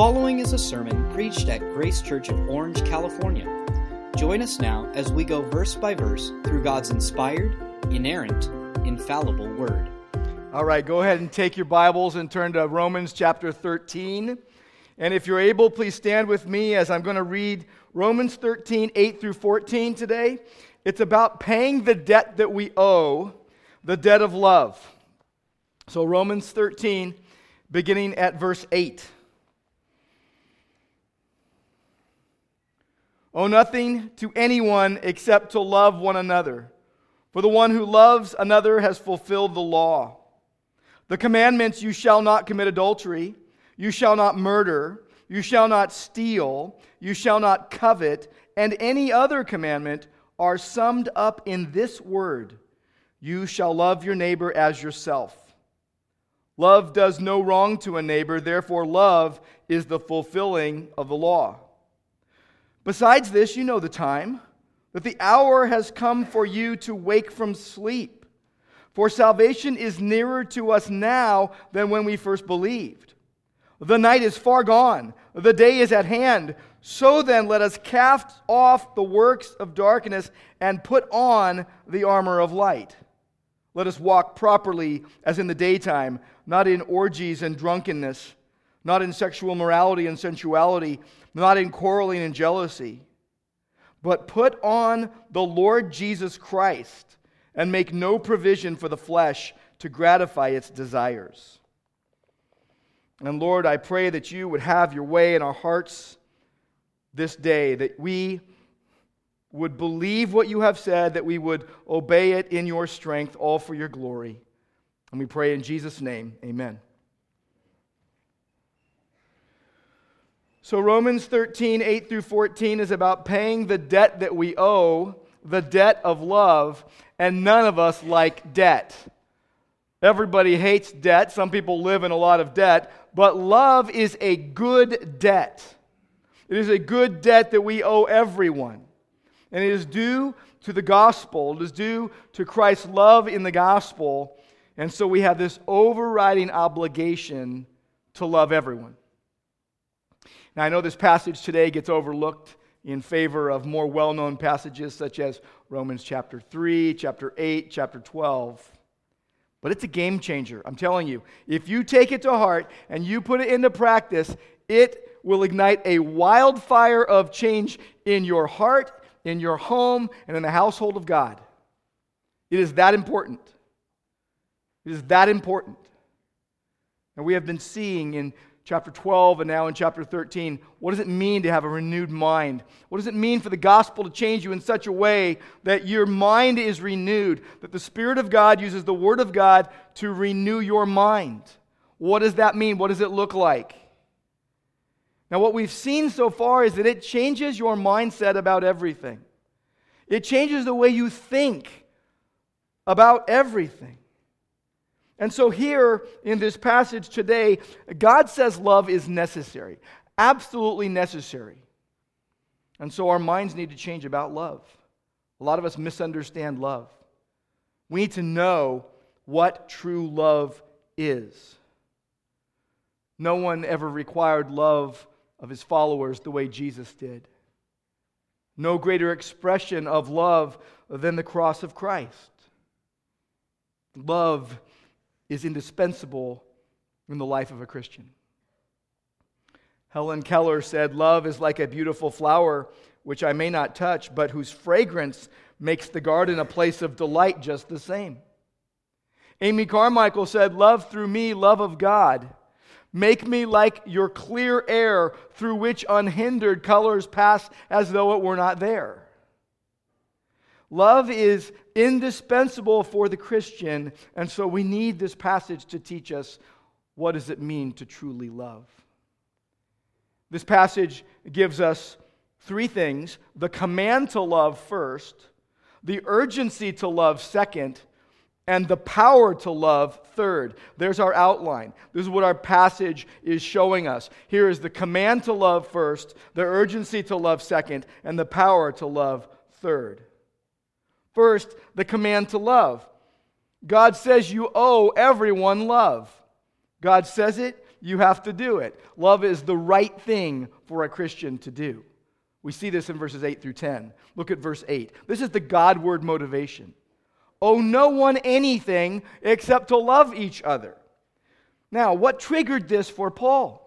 following is a sermon preached at Grace Church of Orange, California. Join us now as we go verse by verse through God's inspired, inerrant, infallible Word. All right, go ahead and take your Bibles and turn to Romans chapter 13. And if you're able, please stand with me as I'm going to read Romans 13, 8 through 14 today. It's about paying the debt that we owe, the debt of love. So, Romans 13, beginning at verse 8. Owe nothing to anyone except to love one another. For the one who loves another has fulfilled the law. The commandments you shall not commit adultery, you shall not murder, you shall not steal, you shall not covet, and any other commandment are summed up in this word You shall love your neighbor as yourself. Love does no wrong to a neighbor, therefore, love is the fulfilling of the law. Besides this, you know the time, that the hour has come for you to wake from sleep. For salvation is nearer to us now than when we first believed. The night is far gone, the day is at hand. So then, let us cast off the works of darkness and put on the armor of light. Let us walk properly as in the daytime, not in orgies and drunkenness, not in sexual morality and sensuality not in quarreling and jealousy, but put on the Lord Jesus Christ and make no provision for the flesh to gratify its desires. And Lord, I pray that you would have your way in our hearts this day, that we would believe what you have said, that we would obey it in your strength, all for your glory. And we pray in Jesus' name, amen. So, Romans 13, 8 through 14 is about paying the debt that we owe, the debt of love, and none of us like debt. Everybody hates debt. Some people live in a lot of debt, but love is a good debt. It is a good debt that we owe everyone. And it is due to the gospel, it is due to Christ's love in the gospel. And so we have this overriding obligation to love everyone. Now, I know this passage today gets overlooked in favor of more well known passages such as Romans chapter 3, chapter 8, chapter 12. But it's a game changer. I'm telling you. If you take it to heart and you put it into practice, it will ignite a wildfire of change in your heart, in your home, and in the household of God. It is that important. It is that important. And we have been seeing in chapter 12 and now in chapter 13. What does it mean to have a renewed mind? What does it mean for the gospel to change you in such a way that your mind is renewed, that the Spirit of God uses the Word of God to renew your mind? What does that mean? What does it look like? Now, what we've seen so far is that it changes your mindset about everything. It changes the way you think about everything. And so, here in this passage today, God says love is necessary, absolutely necessary. And so, our minds need to change about love. A lot of us misunderstand love. We need to know what true love is. No one ever required love of his followers the way Jesus did. No greater expression of love than the cross of Christ. Love is indispensable in the life of a Christian. Helen Keller said, Love is like a beautiful flower which I may not touch, but whose fragrance makes the garden a place of delight just the same. Amy Carmichael said, Love through me, love of God. Make me like your clear air through which unhindered colors pass as though it were not there. Love is indispensable for the Christian, and so we need this passage to teach us what does it mean to truly love. This passage gives us three things the command to love first, the urgency to love second, and the power to love third. There's our outline. This is what our passage is showing us. Here is the command to love first, the urgency to love second, and the power to love third. First, the command to love. God says you owe everyone love. God says it, you have to do it. Love is the right thing for a Christian to do. We see this in verses 8 through 10. Look at verse 8. This is the Godward motivation. Owe no one anything except to love each other. Now, what triggered this for Paul?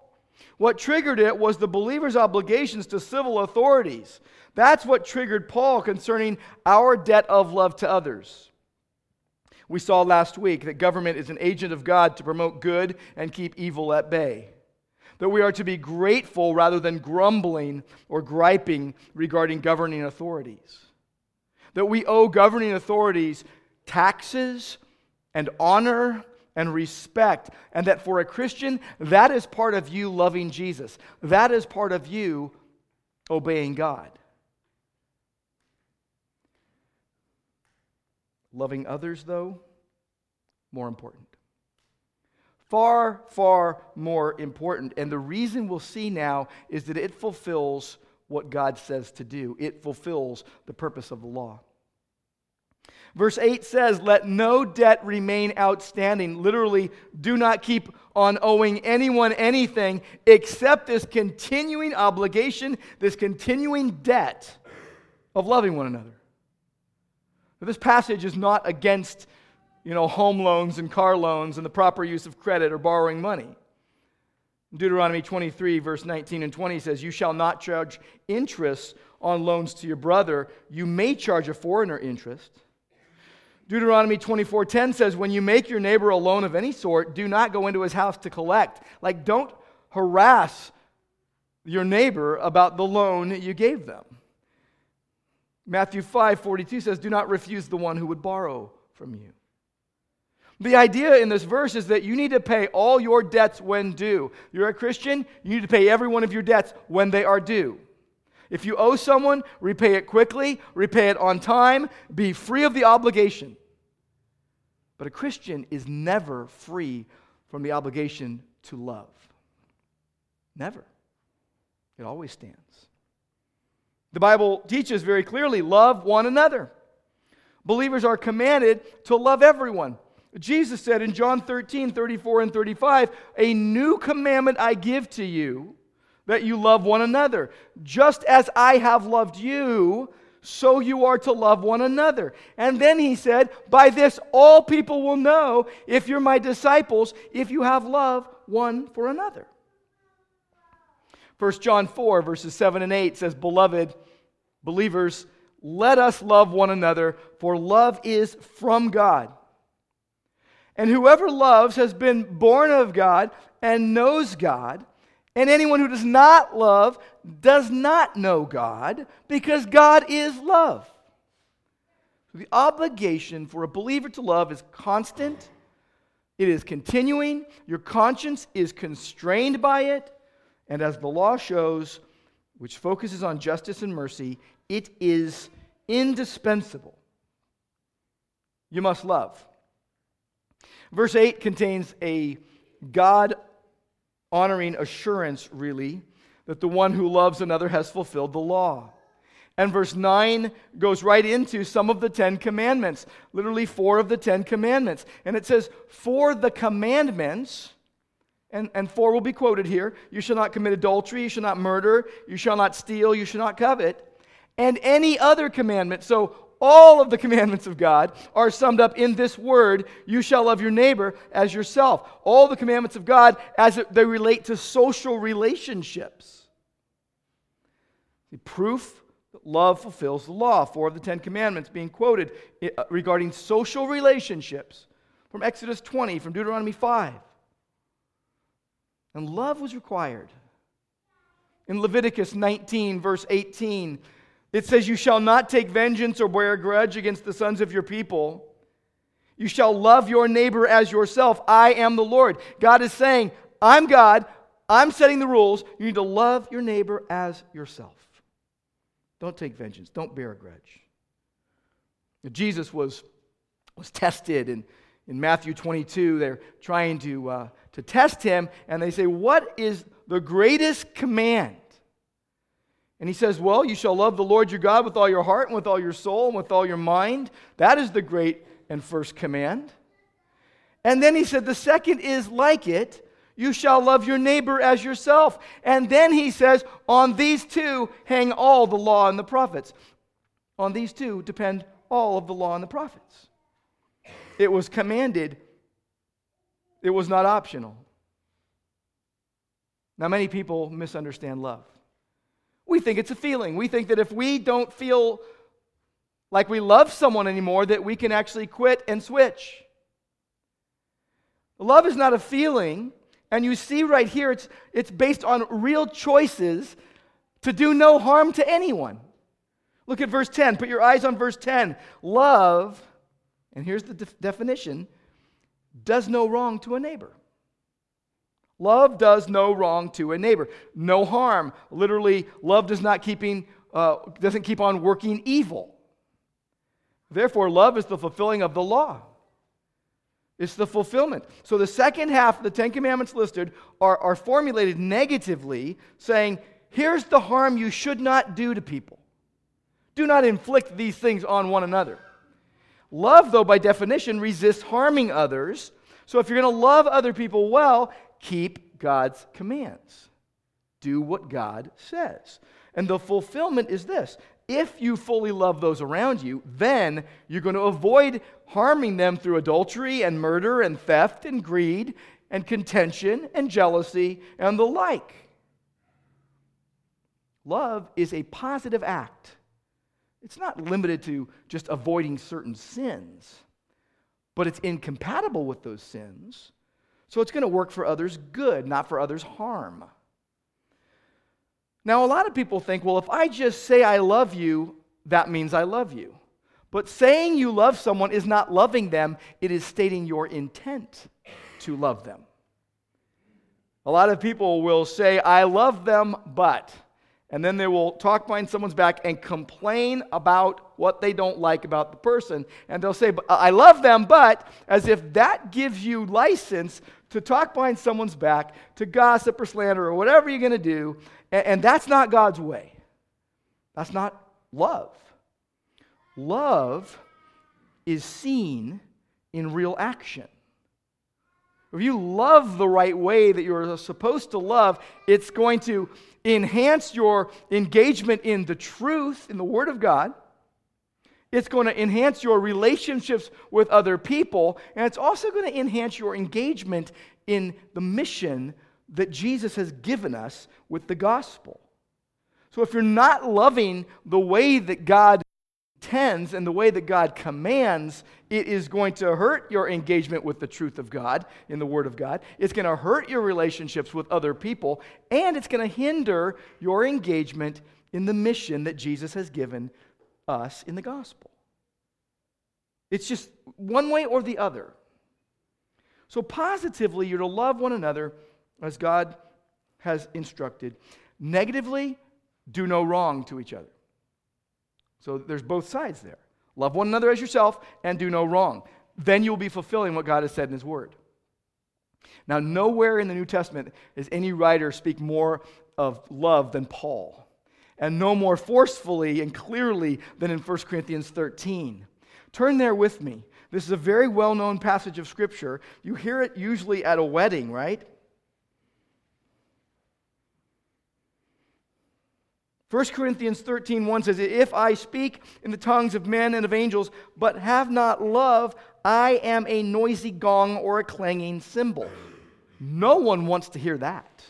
What triggered it was the believer's obligations to civil authorities. That's what triggered Paul concerning our debt of love to others. We saw last week that government is an agent of God to promote good and keep evil at bay. That we are to be grateful rather than grumbling or griping regarding governing authorities. That we owe governing authorities taxes and honor and respect. And that for a Christian, that is part of you loving Jesus. That is part of you obeying God. Loving others, though, more important. Far, far more important. And the reason we'll see now is that it fulfills what God says to do, it fulfills the purpose of the law. Verse 8 says, Let no debt remain outstanding. Literally, do not keep on owing anyone anything except this continuing obligation, this continuing debt of loving one another. this passage is not against you know, home loans and car loans and the proper use of credit or borrowing money. Deuteronomy 23, verse 19 and 20 says, You shall not charge interest on loans to your brother. You may charge a foreigner interest. Deuteronomy 24:10 says when you make your neighbor a loan of any sort, do not go into his house to collect. Like don't harass your neighbor about the loan you gave them. Matthew 5:42 says do not refuse the one who would borrow from you. The idea in this verse is that you need to pay all your debts when due. You're a Christian, you need to pay every one of your debts when they are due. If you owe someone, repay it quickly, repay it on time, be free of the obligation. But a Christian is never free from the obligation to love. Never. It always stands. The Bible teaches very clearly love one another. Believers are commanded to love everyone. Jesus said in John 13, 34, and 35, A new commandment I give to you that you love one another. Just as I have loved you, so you are to love one another. And then he said, By this all people will know if you're my disciples, if you have love one for another. 1 John 4, verses 7 and 8 says, Beloved believers, let us love one another, for love is from God. And whoever loves has been born of God and knows God. And anyone who does not love does not know God because God is love. The obligation for a believer to love is constant, it is continuing, your conscience is constrained by it, and as the law shows, which focuses on justice and mercy, it is indispensable. You must love. Verse 8 contains a God honoring assurance, really, that the one who loves another has fulfilled the law. And verse 9 goes right into some of the Ten Commandments, literally four of the Ten Commandments. And it says, For the commandments, and, and four will be quoted here you shall not commit adultery, you shall not murder, you shall not steal, you shall not covet, and any other commandment. So all of the commandments of God are summed up in this word you shall love your neighbor as yourself. All the commandments of God as they relate to social relationships. The proof that love fulfills the law. Four of the Ten Commandments being quoted uh, regarding social relationships from Exodus 20, from Deuteronomy 5. And love was required. In Leviticus 19, verse 18, it says, You shall not take vengeance or bear a grudge against the sons of your people. You shall love your neighbor as yourself. I am the Lord. God is saying, I'm God. I'm setting the rules. You need to love your neighbor as yourself. Don't take vengeance. Don't bear a grudge. Jesus was, was tested in, in Matthew 22. They're trying to, uh, to test him, and they say, What is the greatest command? And he says, Well, you shall love the Lord your God with all your heart and with all your soul and with all your mind. That is the great and first command. And then he said, The second is like it You shall love your neighbor as yourself. And then he says, On these two hang all the law and the prophets. On these two depend all of the law and the prophets. It was commanded, it was not optional. Now, many people misunderstand love. We think it's a feeling. We think that if we don't feel like we love someone anymore, that we can actually quit and switch. Love is not a feeling, and you see right here, it's, it's based on real choices to do no harm to anyone. Look at verse 10. Put your eyes on verse 10. Love, and here's the de- definition, does no wrong to a neighbor. Love does no wrong to a neighbor. No harm. Literally, love does not keeping, uh, doesn't keep on working evil. Therefore, love is the fulfilling of the law. It's the fulfillment. So the second half of the Ten Commandments listed are, are formulated negatively, saying, here's the harm you should not do to people. Do not inflict these things on one another. Love, though, by definition, resists harming others. So if you're going to love other people well, keep God's commands. Do what God says. And the fulfillment is this if you fully love those around you, then you're going to avoid harming them through adultery and murder and theft and greed and contention and jealousy and the like. Love is a positive act. It's not limited to just avoiding certain sins, but it's incompatible with those sins. So it's going to work for others' good, not for others' harm. Now, a lot of people think, well, if I just say I love you, that means I love you. But saying you love someone is not loving them, it is stating your intent to love them. A lot of people will say, I love them, but, and then they will talk behind someone's back and complain about what they don't like about the person. And they'll say, uh, I love them, but, as if that gives you license to talk behind someone's back, to gossip or slander or whatever you're going to do. And, and that's not God's way. That's not love. Love is seen in real action. If you love the right way that you're supposed to love, it's going to enhance your engagement in the truth, in the Word of God. It's going to enhance your relationships with other people, and it's also going to enhance your engagement in the mission that Jesus has given us with the gospel. So if you're not loving the way that God intends and the way that God commands, it is going to hurt your engagement with the truth of God in the Word of God. It's going to hurt your relationships with other people, and it's going to hinder your engagement in the mission that Jesus has given us in the gospel. It's just one way or the other. So, positively, you're to love one another as God has instructed. Negatively, do no wrong to each other. So, there's both sides there. Love one another as yourself and do no wrong. Then you'll be fulfilling what God has said in His Word. Now, nowhere in the New Testament does any writer speak more of love than Paul, and no more forcefully and clearly than in 1 Corinthians 13. Turn there with me. This is a very well known passage of Scripture. You hear it usually at a wedding, right? 1 Corinthians 13 1 says, If I speak in the tongues of men and of angels, but have not love, I am a noisy gong or a clanging cymbal. No one wants to hear that.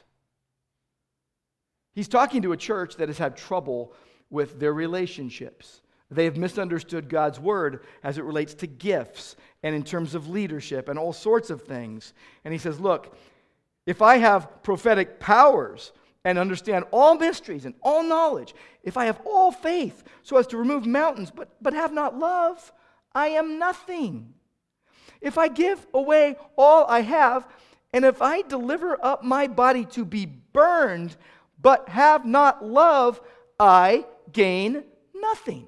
He's talking to a church that has had trouble with their relationships. They have misunderstood God's word as it relates to gifts and in terms of leadership and all sorts of things. And he says, Look, if I have prophetic powers and understand all mysteries and all knowledge, if I have all faith so as to remove mountains, but, but have not love, I am nothing. If I give away all I have, and if I deliver up my body to be burned, but have not love, I gain nothing.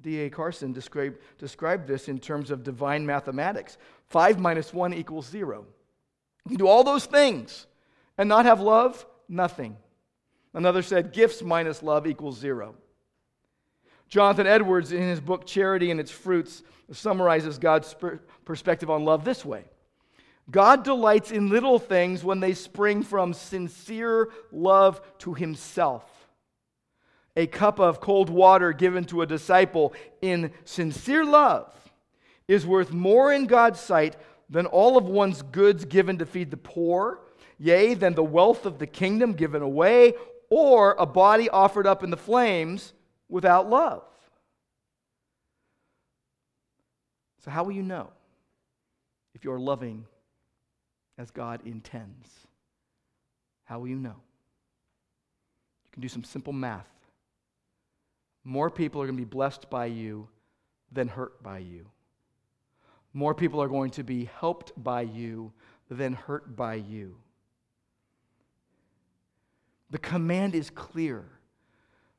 D.A. Carson described, described this in terms of divine mathematics 5 minus 1 equals 0. You can do all those things and not have love, nothing. Another said gifts minus love equals 0. Jonathan Edwards, in his book Charity and Its Fruits, summarizes God's perspective on love this way God delights in little things when they spring from sincere love to Himself. A cup of cold water given to a disciple in sincere love is worth more in God's sight than all of one's goods given to feed the poor, yea, than the wealth of the kingdom given away, or a body offered up in the flames without love. So, how will you know if you're loving as God intends? How will you know? You can do some simple math. More people are going to be blessed by you than hurt by you. More people are going to be helped by you than hurt by you. The command is clear.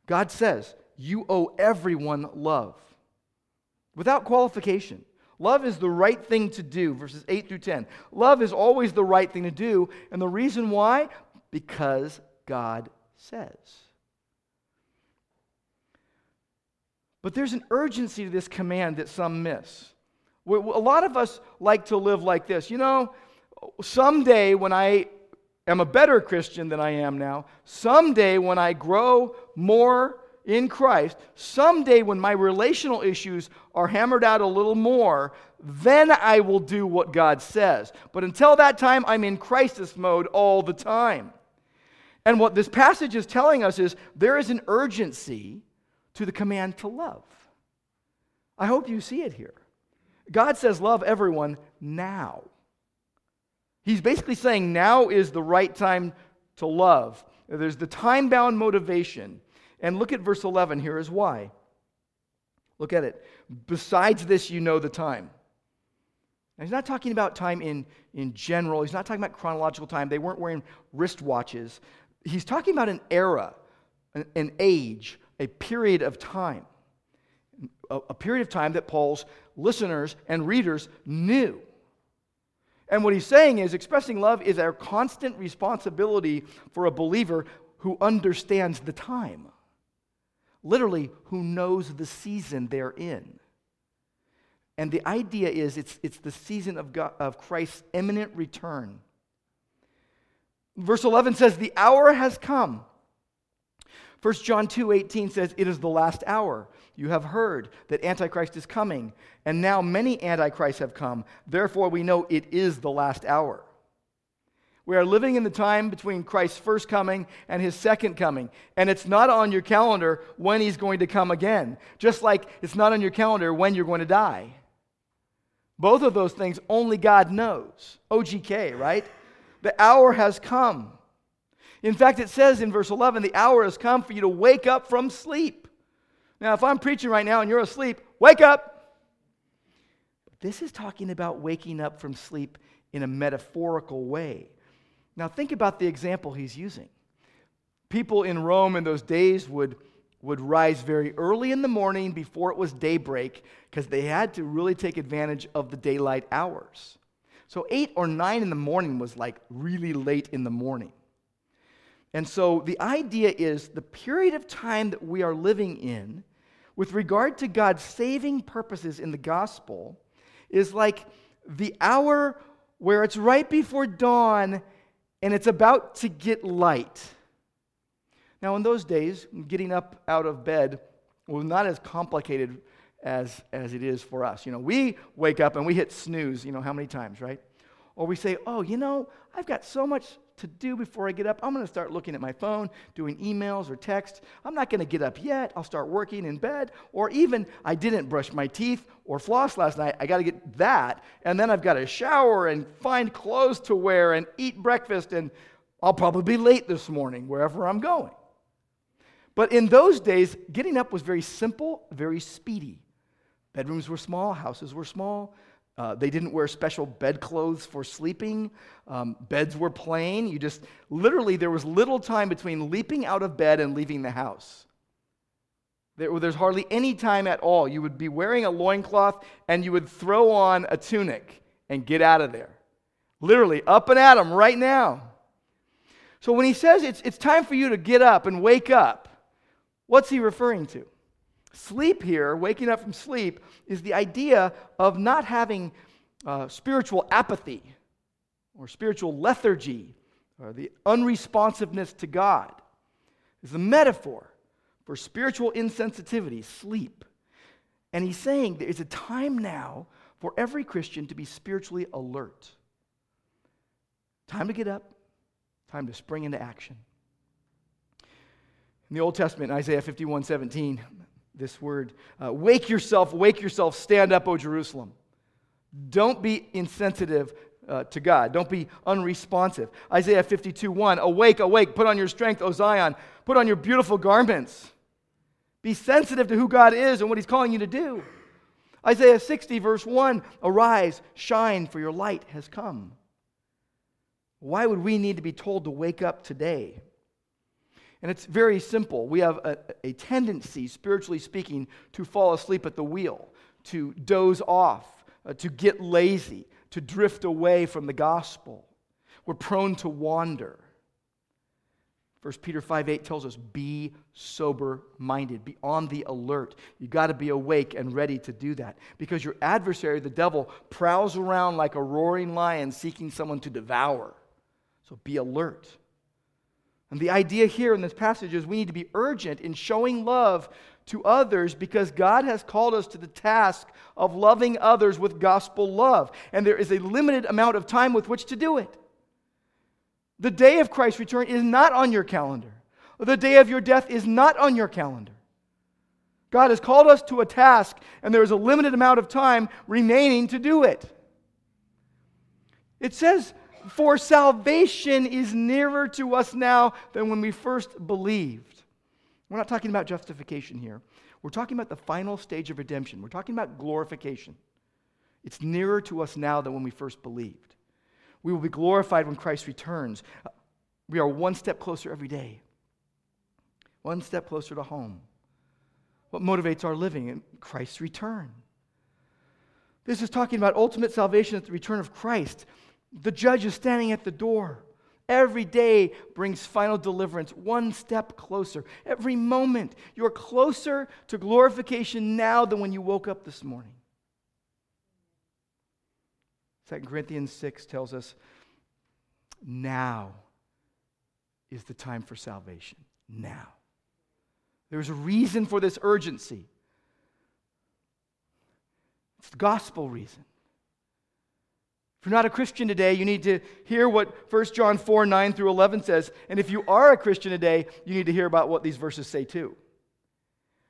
God says, You owe everyone love without qualification. Love is the right thing to do, verses 8 through 10. Love is always the right thing to do. And the reason why? Because God says. But there's an urgency to this command that some miss. A lot of us like to live like this. You know, someday when I am a better Christian than I am now, someday when I grow more in Christ, someday when my relational issues are hammered out a little more, then I will do what God says. But until that time, I'm in crisis mode all the time. And what this passage is telling us is there is an urgency to the command to love. I hope you see it here. God says, Love everyone now. He's basically saying now is the right time to love. There's the time bound motivation. And look at verse 11. Here is why. Look at it. Besides this, you know the time. Now, he's not talking about time in, in general. He's not talking about chronological time. They weren't wearing wristwatches. He's talking about an era, an, an age, a period of time. A, a period of time that Paul's listeners and readers knew. And what he's saying is expressing love is our constant responsibility for a believer who understands the time literally, who knows the season they're in. And the idea is it's, it's the season of, God, of Christ's imminent return. Verse 11 says, The hour has come. 1 John 2 18 says, It is the last hour. You have heard that Antichrist is coming, and now many Antichrists have come. Therefore, we know it is the last hour. We are living in the time between Christ's first coming and his second coming. And it's not on your calendar when he's going to come again, just like it's not on your calendar when you're going to die. Both of those things only God knows. OGK, right? The hour has come. In fact, it says in verse 11, the hour has come for you to wake up from sleep. Now, if I'm preaching right now and you're asleep, wake up. This is talking about waking up from sleep in a metaphorical way. Now, think about the example he's using. People in Rome in those days would, would rise very early in the morning before it was daybreak because they had to really take advantage of the daylight hours. So, 8 or 9 in the morning was like really late in the morning. And so, the idea is the period of time that we are living in, with regard to God's saving purposes in the gospel, is like the hour where it's right before dawn and it's about to get light. Now, in those days, getting up out of bed was not as complicated as, as it is for us. You know, we wake up and we hit snooze, you know, how many times, right? Or we say, oh, you know, I've got so much to do before I get up. I'm going to start looking at my phone, doing emails or texts. I'm not going to get up yet. I'll start working in bed. Or even, I didn't brush my teeth or floss last night. I got to get that. And then I've got to shower and find clothes to wear and eat breakfast. And I'll probably be late this morning wherever I'm going. But in those days, getting up was very simple, very speedy. Bedrooms were small, houses were small. Uh, they didn't wear special bedclothes for sleeping. Um, beds were plain. You just, literally, there was little time between leaping out of bed and leaving the house. There, there's hardly any time at all. You would be wearing a loincloth and you would throw on a tunic and get out of there. Literally, up and at 'em right now. So when he says it's, it's time for you to get up and wake up, what's he referring to? Sleep here, waking up from sleep, is the idea of not having uh, spiritual apathy. or spiritual lethargy, or the unresponsiveness to God, is a metaphor for spiritual insensitivity, sleep. And he's saying there is a time now for every Christian to be spiritually alert. Time to get up, time to spring into action. In the Old Testament, Isaiah 51 17, this word, uh, wake yourself, wake yourself, stand up, O Jerusalem. Don't be insensitive uh, to God. Don't be unresponsive. Isaiah 52 1, awake, awake, put on your strength, O Zion, put on your beautiful garments. Be sensitive to who God is and what He's calling you to do. Isaiah 60, verse 1 Arise, shine, for your light has come. Why would we need to be told to wake up today? And it's very simple. We have a, a, tendency, spiritually speaking, to fall asleep at the wheel, to doze off, uh, to get lazy, to drift away from the gospel. We're prone to wander. 1 Peter 5 8 tells us, be sober minded, be on the alert. You've got to be awake and ready to do that because your adversary, the devil, prowls around like a roaring lion seeking someone to devour. So be alert. And the idea here in this passage is we need to be urgent in showing love to others because God has called us to the task of loving others with gospel love. And there is a limited amount of time with which to do it. The day of Christ's return is not on your calendar. The day of your death is not on your calendar. God has called us to a task, and there is a limited amount of time remaining to do it. It says, For salvation is nearer to us now than when we first believed. We're not talking about justification here. We're talking about the final stage of redemption. We're talking about glorification. It's nearer to us now than when we first believed. We will be glorified when Christ returns. We are one step closer every day, one step closer to home. What motivates our living? In Christ's return. This is talking about ultimate salvation at the return of Christ. The judge is standing at the door. Every day brings final deliverance, one step closer. Every moment, you're closer to glorification now than when you woke up this morning. 2 Corinthians 6 tells us now is the time for salvation. Now. There's a reason for this urgency. It's the gospel reason. If you're not a Christian today, you need to hear what 1 John 4 9 through 11 says. And if you are a Christian today, you need to hear about what these verses say too.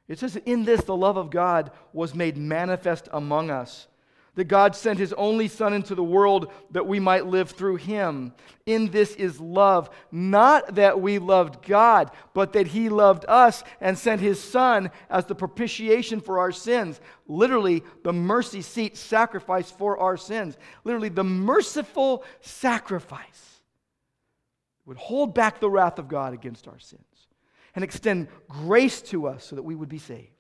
It says, In this the love of God was made manifest among us that God sent his only Son into the world that we might live through him. In this is love, not that we loved God, but that he loved us and sent his Son as the propitiation for our sins. Literally, the mercy seat sacrifice for our sins. Literally, the merciful sacrifice would hold back the wrath of God against our sins and extend grace to us so that we would be saved.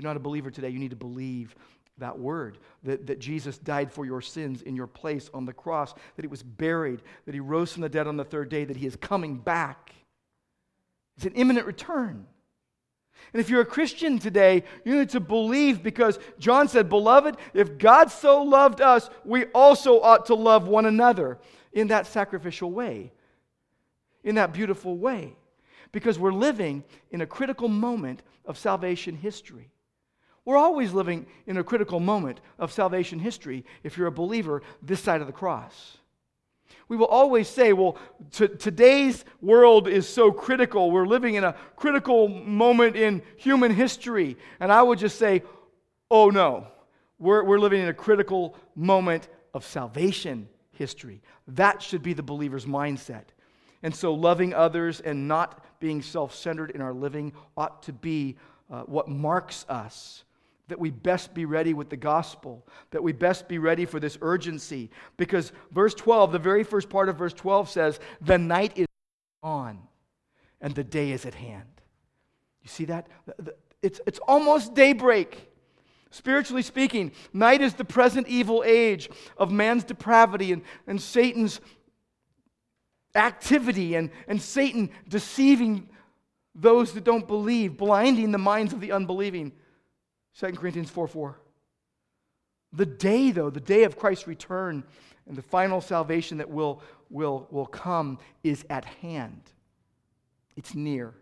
You're not a believer today, you need to believe that word that, that Jesus died for your sins in your place on the cross, that he was buried, that he rose from the dead on the third day, that he is coming back. It's an imminent return. And if you're a Christian today, you need to believe because John said, Beloved, if God so loved us, we also ought to love one another in that sacrificial way, in that beautiful way. Because we're living in a critical moment of salvation history. We're always living in a critical moment of salvation history if you're a believer this side of the cross. We will always say, well, t- today's world is so critical. We're living in a critical moment in human history. And I would just say, oh no, we're, we're living in a critical moment of salvation history. That should be the believer's mindset. And so, loving others and not being self centered in our living ought to be uh, what marks us that we best be ready with the gospel, that we best be ready for this urgency. Because verse 12, the very first part of verse 12 says, The night is on and the day is at hand. You see that? It's, it's almost daybreak. Spiritually speaking, night is the present evil age of man's depravity and, and Satan's activity and, and Satan deceiving those that don't believe, blinding the minds of the unbelieving. 2 Corinthians 4 4. The day, though, the day of Christ's return and the final salvation that will, will, will come is at hand. It's near.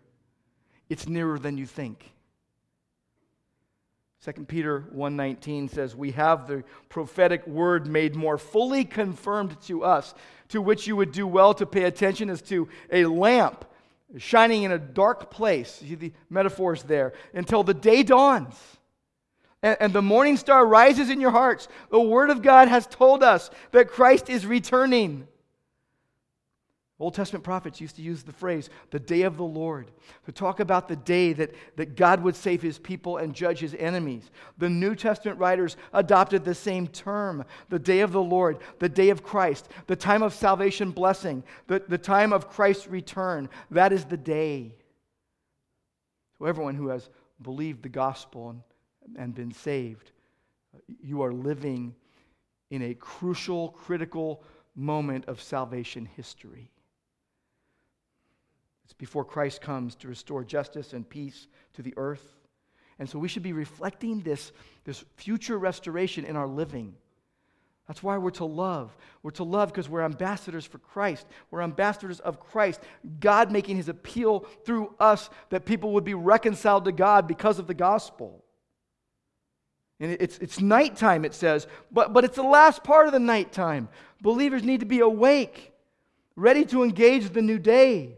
It's nearer than you think. 2 Peter 1:19 says, "We have the prophetic word made more fully confirmed to us, to which you would do well to pay attention as to a lamp shining in a dark place." See the metaphors there, until the day dawns and, and the morning star rises in your hearts. The word of God has told us that Christ is returning. Old Testament prophets used to use the phrase, the day of the Lord, to talk about the day that, that God would save his people and judge his enemies. The New Testament writers adopted the same term, the day of the Lord, the day of Christ, the time of salvation blessing, the, the time of Christ's return. That is the day. To everyone who has believed the gospel and, and been saved, you are living in a crucial, critical moment of salvation history. It's before Christ comes to restore justice and peace to the earth. And so we should be reflecting this, this future restoration in our living. That's why we're to love. We're to love because we're ambassadors for Christ. We're ambassadors of Christ. God making his appeal through us that people would be reconciled to God because of the gospel. And it's, it's nighttime, it says, but, but it's the last part of the nighttime. Believers need to be awake, ready to engage the new day.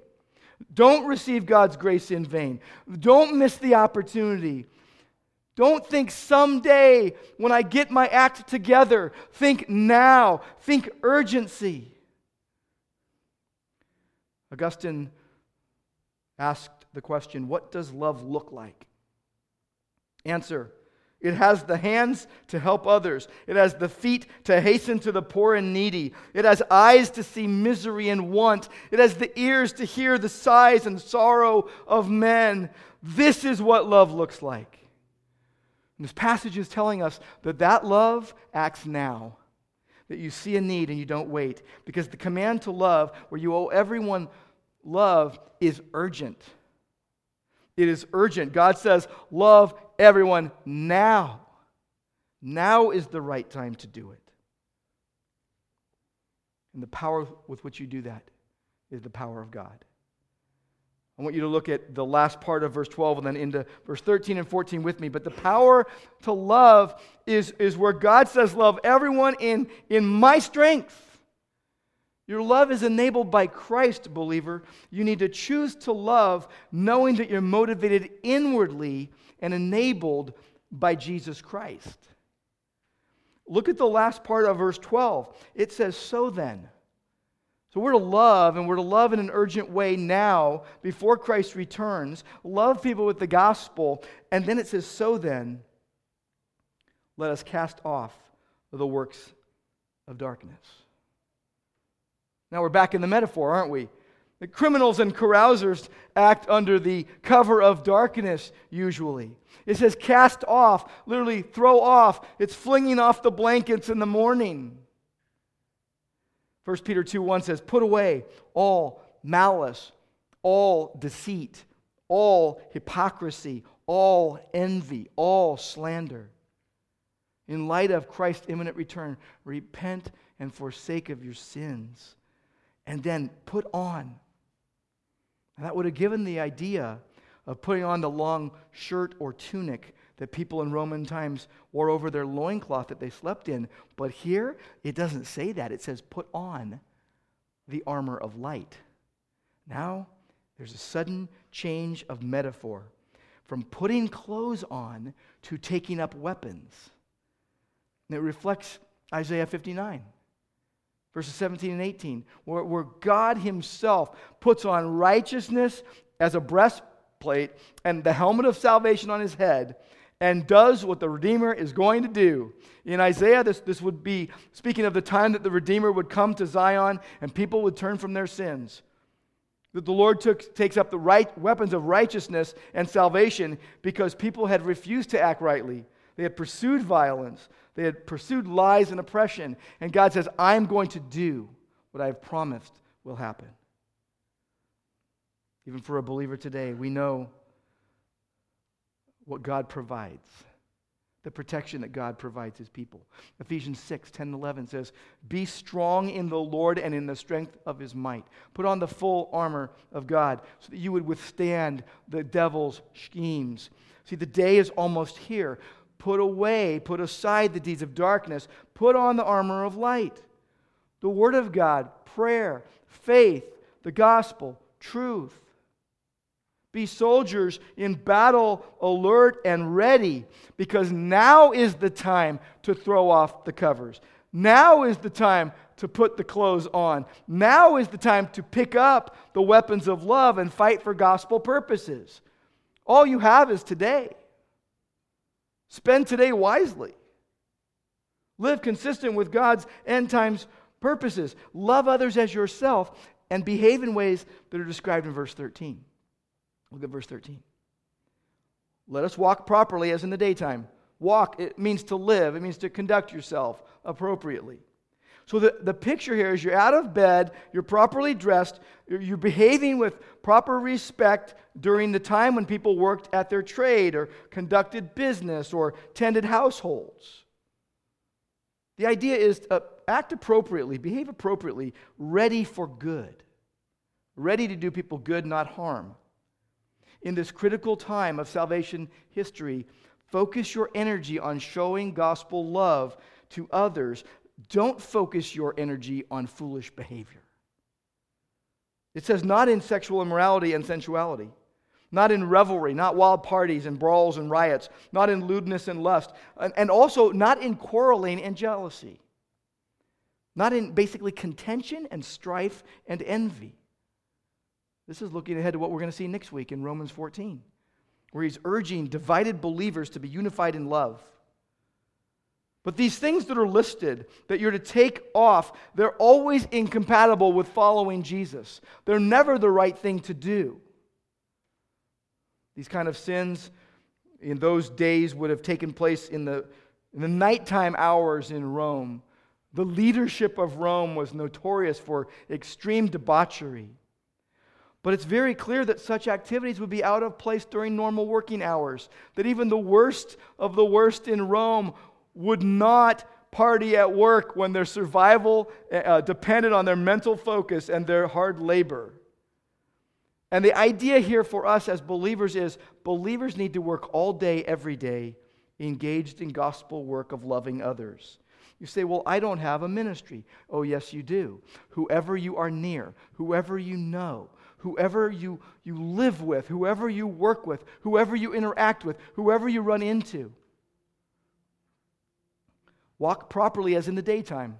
Don't receive God's grace in vain. Don't miss the opportunity. Don't think someday when I get my act together. Think now. Think urgency. Augustine asked the question what does love look like? Answer it has the hands to help others. It has the feet to hasten to the poor and needy. It has eyes to see misery and want. It has the ears to hear the sighs and sorrow of men. This is what love looks like. And this passage is telling us that that love acts now. That you see a need and you don't wait. Because the command to love, where you owe everyone love, is urgent. It is urgent. God says, Love everyone now. Now is the right time to do it. And the power with which you do that is the power of God. I want you to look at the last part of verse 12 and then into verse 13 and 14 with me. But the power to love is, is where God says, Love everyone in, in my strength. Your love is enabled by Christ, believer. You need to choose to love knowing that you're motivated inwardly and enabled by Jesus Christ. Look at the last part of verse 12. It says, So then. So we're to love, and we're to love in an urgent way now, before Christ returns. Love people with the gospel. And then it says, So then, let us cast off the works of darkness. Now we're back in the metaphor, aren't we? Criminals and carousers act under the cover of darkness, usually. It says cast off, literally throw off. It's flinging off the blankets in the morning. 1 Peter 2 1 says, Put away all malice, all deceit, all hypocrisy, all envy, all slander. In light of Christ's imminent return, repent and forsake of your sins, and then put on and that would have given the idea of putting on the long shirt or tunic that people in Roman times wore over their loincloth that they slept in. But here, it doesn't say that. It says, put on the armor of light. Now, there's a sudden change of metaphor from putting clothes on to taking up weapons. And it reflects Isaiah 59 verses 17 and 18, where, where God Himself puts on righteousness as a breastplate and the helmet of salvation on His head and does what the Redeemer is going to do. In Isaiah, this, this would be speaking of the time that the Redeemer would come to Zion and people would turn from their sins. That the Lord took, takes up the right weapons of righteousness and salvation because people had refused to act rightly. They had pursued violence. They had pursued lies and oppression. And God says, I'm going to do what I have promised will happen. Even for a believer today, we know what God provides the protection that God provides his people. Ephesians 6 10 and 11 says, Be strong in the Lord and in the strength of his might. Put on the full armor of God so that you would withstand the devil's schemes. See, the day is almost here. Put away, put aside the deeds of darkness, put on the armor of light. The Word of God, prayer, faith, the gospel, truth. Be soldiers in battle, alert and ready, because now is the time to throw off the covers. Now is the time to put the clothes on. Now is the time to pick up the weapons of love and fight for gospel purposes. All you have is today. Spend today wisely. Live consistent with God's end times purposes. Love others as yourself and behave in ways that are described in verse 13. Look at verse 13. Let us walk properly as in the daytime. Walk, it means to live, it means to conduct yourself appropriately. So the, the picture here is you're out of bed, you're properly dressed, you're, you're behaving with proper respect during the time when people worked at their trade or conducted business or tended households. The idea is to uh, act appropriately, behave appropriately, ready for good, ready to do people good, not harm in this critical time of salvation history, focus your energy on showing gospel love to others. Don't focus your energy on foolish behavior. It says, not in sexual immorality and sensuality, not in revelry, not wild parties and brawls and riots, not in lewdness and lust, and, also not in quarreling and jealousy, not in basically contention and strife and envy. This is looking ahead to what we're going to see next week in Romans 14, where he's urging divided believers to be unified in love. But these things that are listed that you're to take off, they're always incompatible with following Jesus. They're never the right thing to do. These kind of sins in those days would have taken place in the, in the nighttime hours in Rome. The leadership of Rome was notorious for extreme debauchery. But it's very clear that such activities would be out of place during normal working hours. That even the worst of the worst in Rome would not party at work when their survival uh, depended on their mental focus and their hard labor. And the idea here for us as believers is believers need to work all day, every day, engaged in gospel work of loving others. You say, Well, I don't have a ministry. Oh, yes, you do. Whoever you are near, whoever you know, whoever you, you live with, whoever you work with, whoever you interact with, whoever you run into. Walk properly as in the daytime.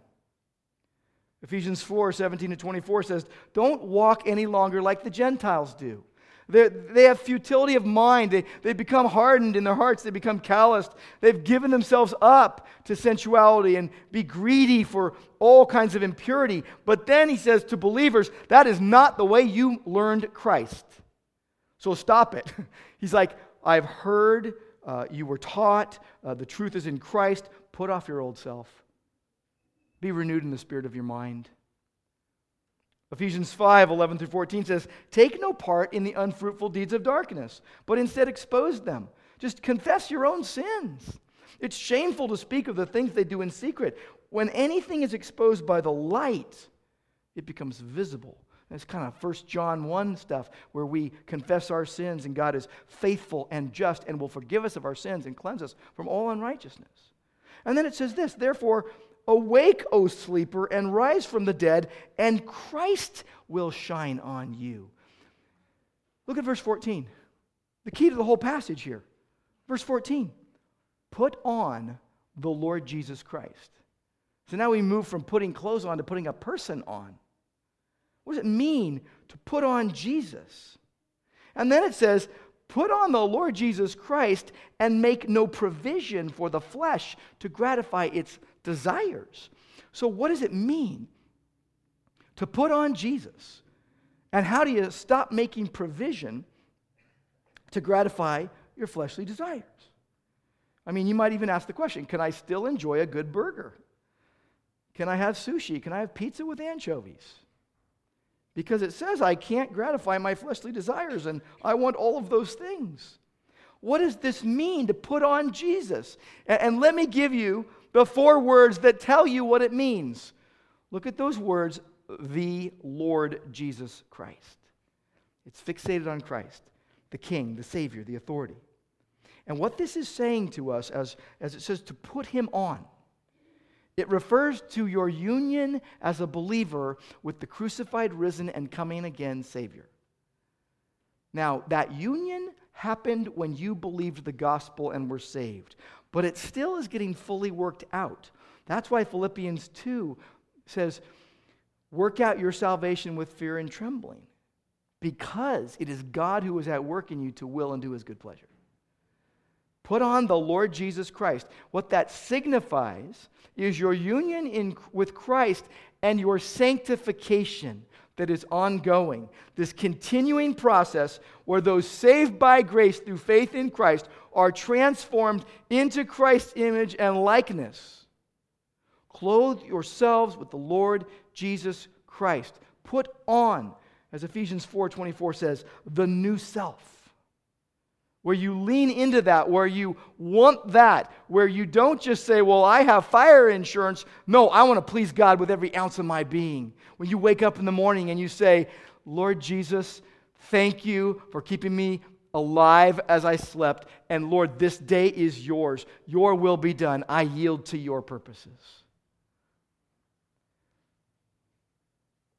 Ephesians 4 17 to 24 says, Don't walk any longer like the Gentiles do they they have futility of mind. They, they become hardened in their hearts. They become calloused. They've given themselves up to sensuality and be greedy for all kinds of impurity. But then he says to believers, that is not the way you learned Christ. So stop it. He's like, I've heard, uh, you were taught, uh, the truth is in Christ. Put off your old self. Be renewed in the spirit of your mind. Ephesians 5 11 through 14 says, Take no part in the unfruitful deeds of darkness, but instead expose them. Just confess your own sins. It's shameful to speak of the things they do in secret. When anything is exposed by the light, it becomes visible. That's kind of 1 John 1 stuff where we confess our sins and God is faithful and just and will forgive us of our sins and cleanse us from all unrighteousness. And then it says this, therefore, Awake, O sleeper, and rise from the dead, and Christ will shine on you. Look at verse 14. The key to the whole passage here. Verse 14. Put on the Lord Jesus Christ. So now we move from putting clothes on to putting a person on. What does it mean to put on Jesus? And then it says, Put on the Lord Jesus Christ and make no provision for the flesh to gratify its desires. So, what does it mean to put on Jesus? And how do you stop making provision to gratify your fleshly desires? I mean, you might even ask the question can I still enjoy a good burger? Can I have sushi? Can I have pizza with anchovies? Because it says I can't gratify my fleshly desires, and I want all of those things. What does this mean to put on Jesus? And, let me give you the four words that tell you what it means. Look at those words, the Lord Jesus Christ. It's fixated on Christ, the King, the Savior, the authority. And what this is saying to us, as, as it says to put him on, it refers to your union as a believer with the crucified, risen, and coming again Savior. Now, that union happened when you believed the gospel and were saved, but it still is getting fully worked out. That's why Philippians 2 says, Work out your salvation with fear and trembling, because it is God who is at work in you to will and do his good pleasure. Put on the Lord Jesus Christ. What that signifies is your union in, with Christ and your sanctification that is ongoing. This continuing process where those saved by grace through faith in Christ are transformed into Christ's image and likeness. Clothe yourselves with the Lord Jesus Christ. Put on, as Ephesians 4:24 says, the new self where you lean into that, where you want that, where you don't just say, Well, I have fire insurance. No, I want to please God with every ounce of my being. When you wake up in the morning and you say, Lord Jesus, thank you for keeping me alive as I slept. And Lord, this day is yours. Your will be done. I yield to your purposes.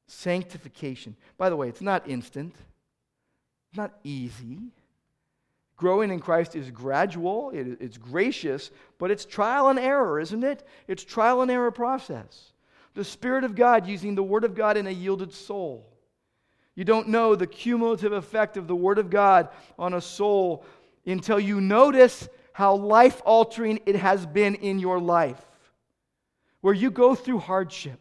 Sanctification. By the way, it's not instant, not easy. Growing in Christ is gradual, it, it's gracious, but it's trial and error, isn't it? It's trial and error process. The Spirit of God using the Word of God in a yielded soul. You don't know the cumulative effect of the Word of God on a soul until you notice how life altering it has been in your life, where you go through hardship.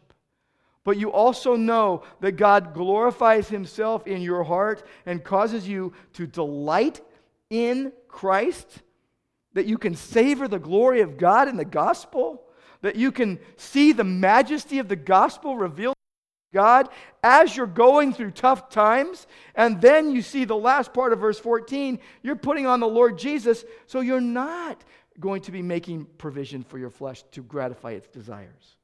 But you also know that God glorifies Himself in your heart and causes you to delight in Christ, that you can savor the glory of God in the gospel, that you can see the majesty of the gospel revealed God as you're going through tough times. And then you see the last part of verse 14, you're putting on the Lord Jesus, so you're not going to be making provision for your flesh to gratify its desires.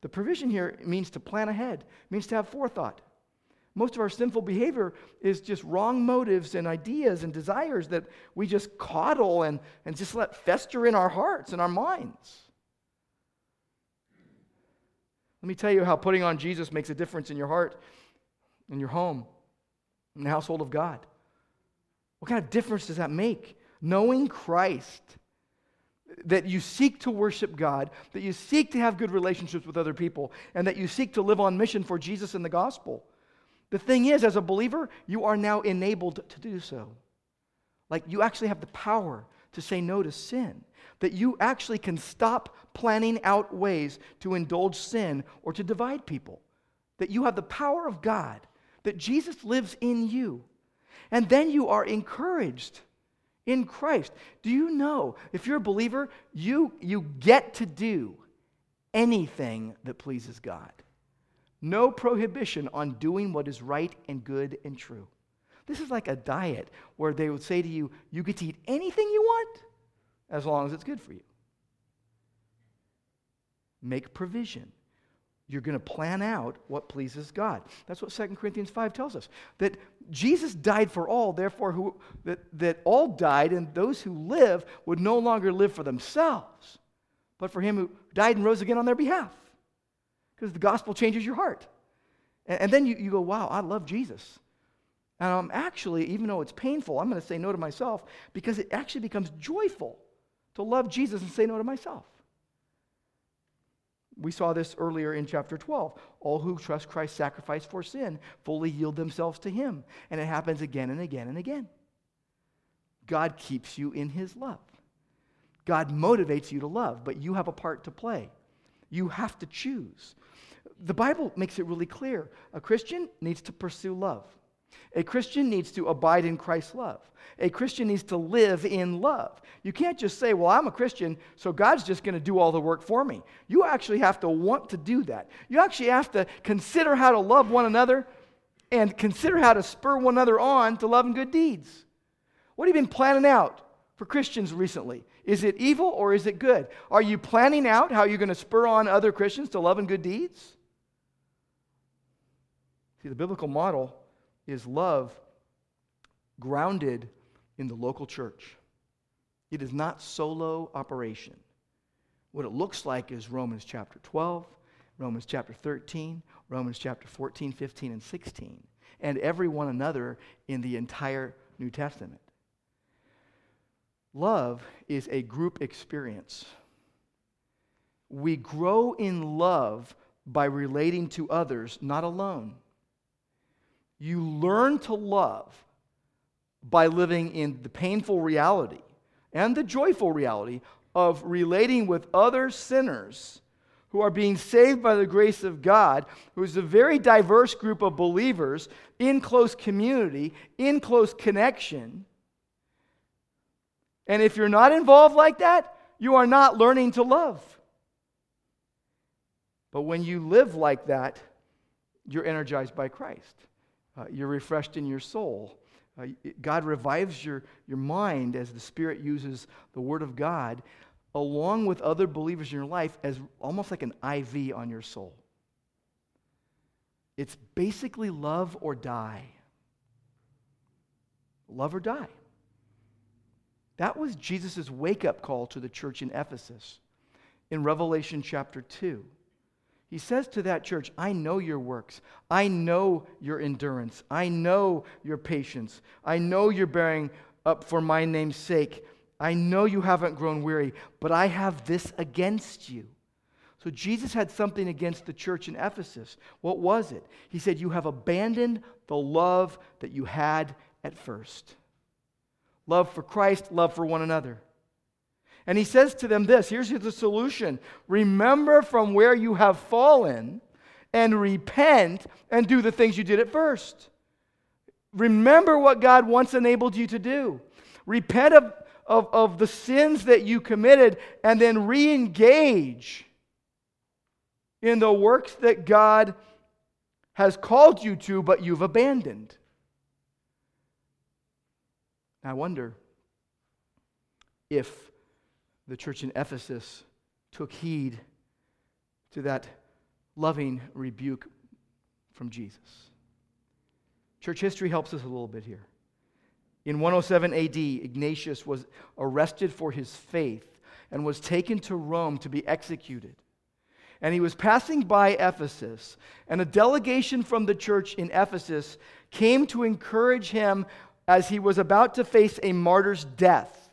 The provision here means to plan ahead, means to have forethought. Most of our sinful behavior is just wrong motives and ideas and desires that we just coddle and, and just let fester in our hearts and our minds. Let me tell you how putting on Jesus makes a difference in your heart, in your home, in the household of God. What kind of difference does that make? Knowing Christ, that you seek to worship God, that you seek to have good relationships with other people, and that you seek to live on mission for Jesus and the gospel. The thing is, as a believer, you are now enabled to do so. Like you actually have the power to say no to sin, that you actually can stop planning out ways to indulge sin or to divide people, that you have the power of God, that Jesus lives in you. And then you are encouraged in Christ. Do you know, if you're a believer, you, you get to do anything that pleases God no prohibition on doing what is right and good and true. This is like a diet where they would say to you, you get to eat anything you want as long as it's good for you. Make provision. You're going to plan out what pleases God. That's what 2 Corinthians 5 tells us. That Jesus died for all, therefore, who, that, that all died, and those who live would no longer live for themselves, but for him who died and rose again on their behalf because the gospel changes your heart. And, and then you, you go, wow, I love Jesus. And I'm actually, even though it's painful, I'm going to say no to myself because it actually becomes joyful to love Jesus and say no to myself. We saw this earlier in chapter 12. All who trust Christ's sacrifice for sin fully yield themselves to Him. And it happens again and again and again. God keeps you in His love. God motivates you to love, but you have a part to play. You have to choose. The Bible makes it really clear. A Christian needs to pursue love. A Christian needs to abide in Christ's love. A Christian needs to live in love. You can't just say, Well, I'm a Christian, so God's just going to do all the work for me. You actually have to want to do that. You actually have to consider how to love one another and consider how to spur one another on to love and good deeds. What have you been planning out for Christians recently? Is it evil or is it good? Are you planning out how you're going to spur on other Christians to love and good deeds? See, the biblical model is love grounded in the local church. It is not solo operation. What it looks like is Romans chapter 12, Romans chapter 13, Romans chapter 14, 15, and 16, and every one another in the entire New Testament. Love is a group experience. We grow in love by relating to others, not alone. You learn to love by living in the painful reality and the joyful reality of relating with other sinners who are being saved by the grace of God, who is a very diverse group of believers in close community, in close connection. And if you're not involved like that, you are not learning to love. But when you live like that, you're energized by Christ. Uh, you're refreshed in your soul. Uh, God revives your, your mind as the Spirit uses the Word of God along with other believers in your life as almost like an IV on your soul. It's basically love or die. Love or die. That was Jesus' wake up call to the church in Ephesus in Revelation chapter 2. He says to that church, I know your works. I know your endurance. I know your patience. I know you're bearing up for my name's sake. I know you haven't grown weary, but I have this against you. So Jesus had something against the church in Ephesus. What was it? He said, You have abandoned the love that you had at first love for Christ, love for one another. And he says to them this here's the solution remember from where you have fallen and repent and do the things you did at first. Remember what God once enabled you to do. Repent of, of, of the sins that you committed and then re engage in the works that God has called you to, but you've abandoned. I wonder if the church in Ephesus took heed to that loving rebuke from Jesus. Church history helps us a little bit here. In 107 AD, Ignatius was arrested for his faith and was taken to Rome to be executed. And he was passing by Ephesus, and a delegation from the church in Ephesus came to encourage him as he was about to face a martyr's death.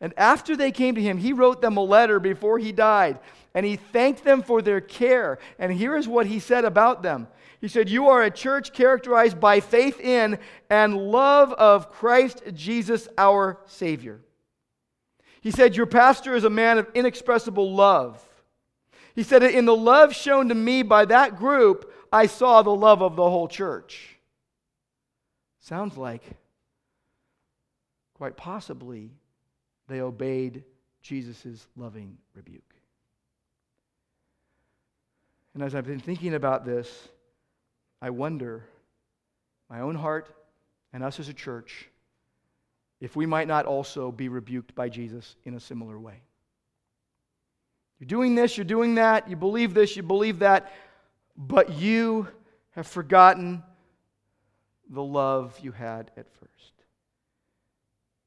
And after they came to him, he wrote them a letter before he died, and he thanked them for their care. And here is what he said about them He said, You are a church characterized by faith in and love of Christ Jesus our Savior. He said, Your pastor is a man of inexpressible love. He said, In the love shown to me by that group, I saw the love of the whole church. Sounds like, quite possibly, they obeyed Jesus' loving rebuke. And as I've been thinking about this, I wonder, my own heart and us as a church, if we might not also be rebuked by Jesus in a similar way. You're doing this, you're doing that, you believe this, you believe that, but you have forgotten the love you had at first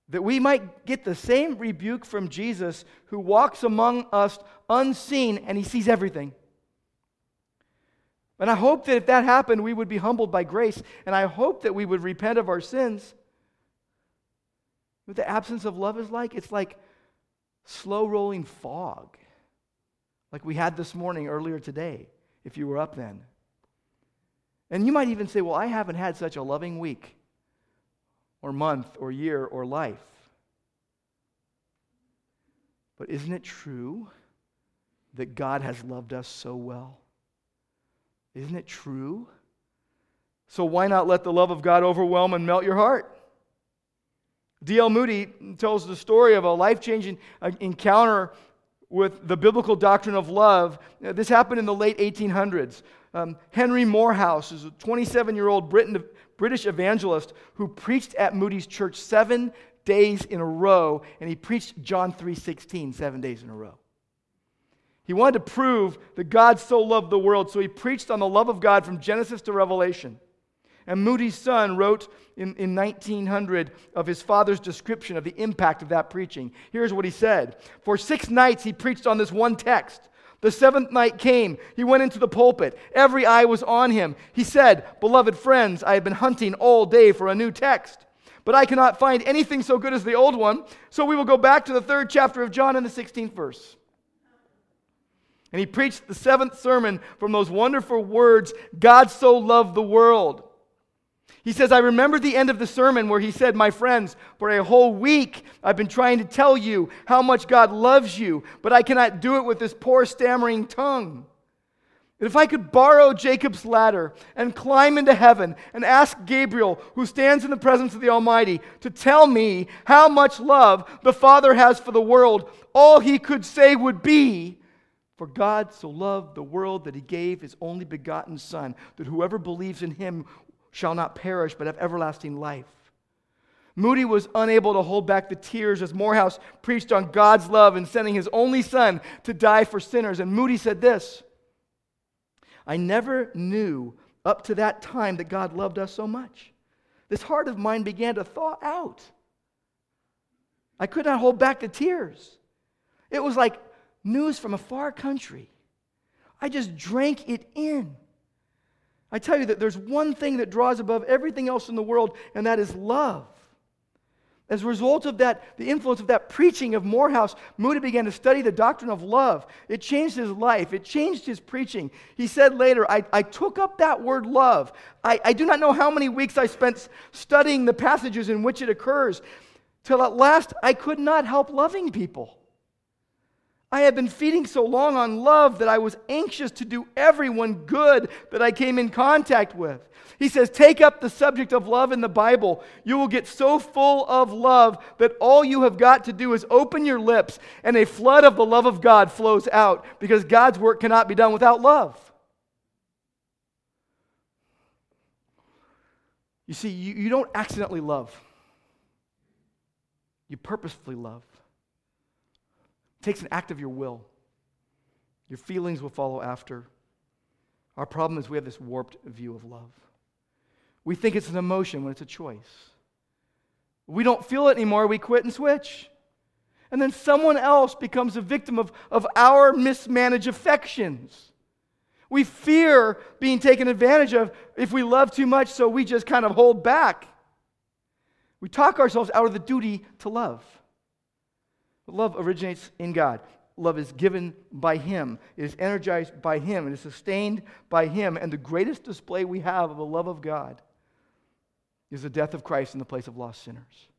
that we might get the same rebuke from Jesus who walks among us unseen and he sees everything. And I hope that if that happened, we would be humbled by grace, and I hope that we would repent of our sins. What the absence of love is like? It's like slow rolling fog, like we had this morning earlier today, if you were up then. And you might even say, Well, I haven't had such a loving week or month or year or life. But isn't it true that God has loved us so well? Isn't it true? So why not let the love of God overwhelm and melt your heart? D.L. Moody tells the story of a life changing uh, encounter with the biblical doctrine of love. This happened in the late 1800s. Um, Henry Moorhouse is a 27 year old British evangelist who preached at Moody's church seven days in a row, and he preached John 3:16 seven days in a row. He wanted to prove that God so loved the world, so he preached on the love of God from Genesis to Revelation. And Moody's son wrote in, in 1900 of his father's description of the impact of that preaching. Here's what he said For six nights he preached on this one text. The seventh night came. He went into the pulpit. Every eye was on him. He said, Beloved friends, I have been hunting all day for a new text, but I cannot find anything so good as the old one. So we will go back to the third chapter of John in the 16th verse. And he preached the seventh sermon from those wonderful words God so loved the world. He says, I remember the end of the sermon where he said, My friends, for a whole week I've been trying to tell you how much God loves you, but I cannot do it with this poor stammering tongue. If I could borrow Jacob's ladder and climb into heaven and ask Gabriel, who stands in the presence of the Almighty, to tell me how much love the Father has for the world, all he could say would be, for God so loved the world that he gave his only begotten Son, that whoever believes in him shall not perish but have everlasting life. Moody was unable to hold back the tears as Moorhouse preached on God's love and sending his only son to die for sinners. And Moody said this I never knew up to that time that God loved us so much. This heart of mine began to thaw out. I could not hold back the tears. It was like news from a far country. I just drank it in. I tell you that there's one thing that draws above everything else in the world, and that is love. As a result of that, the influence of that preaching of Moorhouse, Moody began to study the doctrine of love. It changed his life, it changed his preaching. He said later, I, I took up that word love. I, I do not know how many weeks I spent studying the passages in which it occurs, till at last I could not help loving people. I had been feeding so long on love that I was anxious to do everyone good that I came in contact with. He says, Take up the subject of love in the Bible. You will get so full of love that all you have got to do is open your lips and a flood of the love of God flows out because God's work cannot be done without love. You see, you, you don't accidentally love, you purposefully love. It takes an act of your will. Your feelings will follow after. Our problem is we have this warped view of love. We think it's an emotion when it's a choice. We don't feel it anymore, we quit and switch. And then someone else becomes a victim of, of our mismanaged affections. We fear being taken advantage of if we love too much, so we just kind of hold back. We talk ourselves out of the duty to love. Love originates in God. Love is given by Him, it is energized by Him, it is sustained by Him. And the greatest display we have of the love of God is the death of Christ in the place of lost sinners.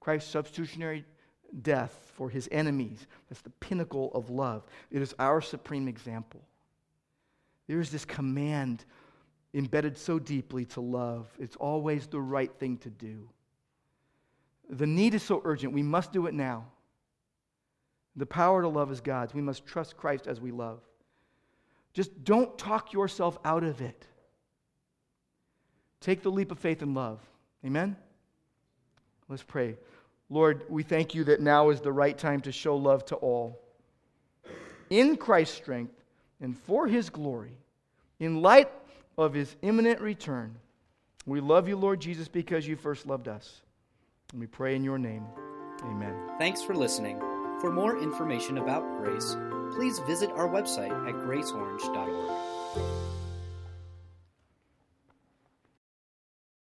Christ's substitutionary death for his enemies. That's the pinnacle of love. It is our supreme example. There is this command embedded so deeply to love. It's always the right thing to do. The need is so urgent, we must do it now. The power to love is God's. We must trust Christ as we love. Just don't talk yourself out of it. Take the leap of faith and love. Amen? Let's pray. Lord, we thank you that now is the right time to show love to all. In Christ's strength and for his glory, in light of his imminent return, we love you, Lord Jesus, because you first loved us. And we pray in your name. Amen. Thanks for listening. For more information about Grace, please visit our website at graceorange.org.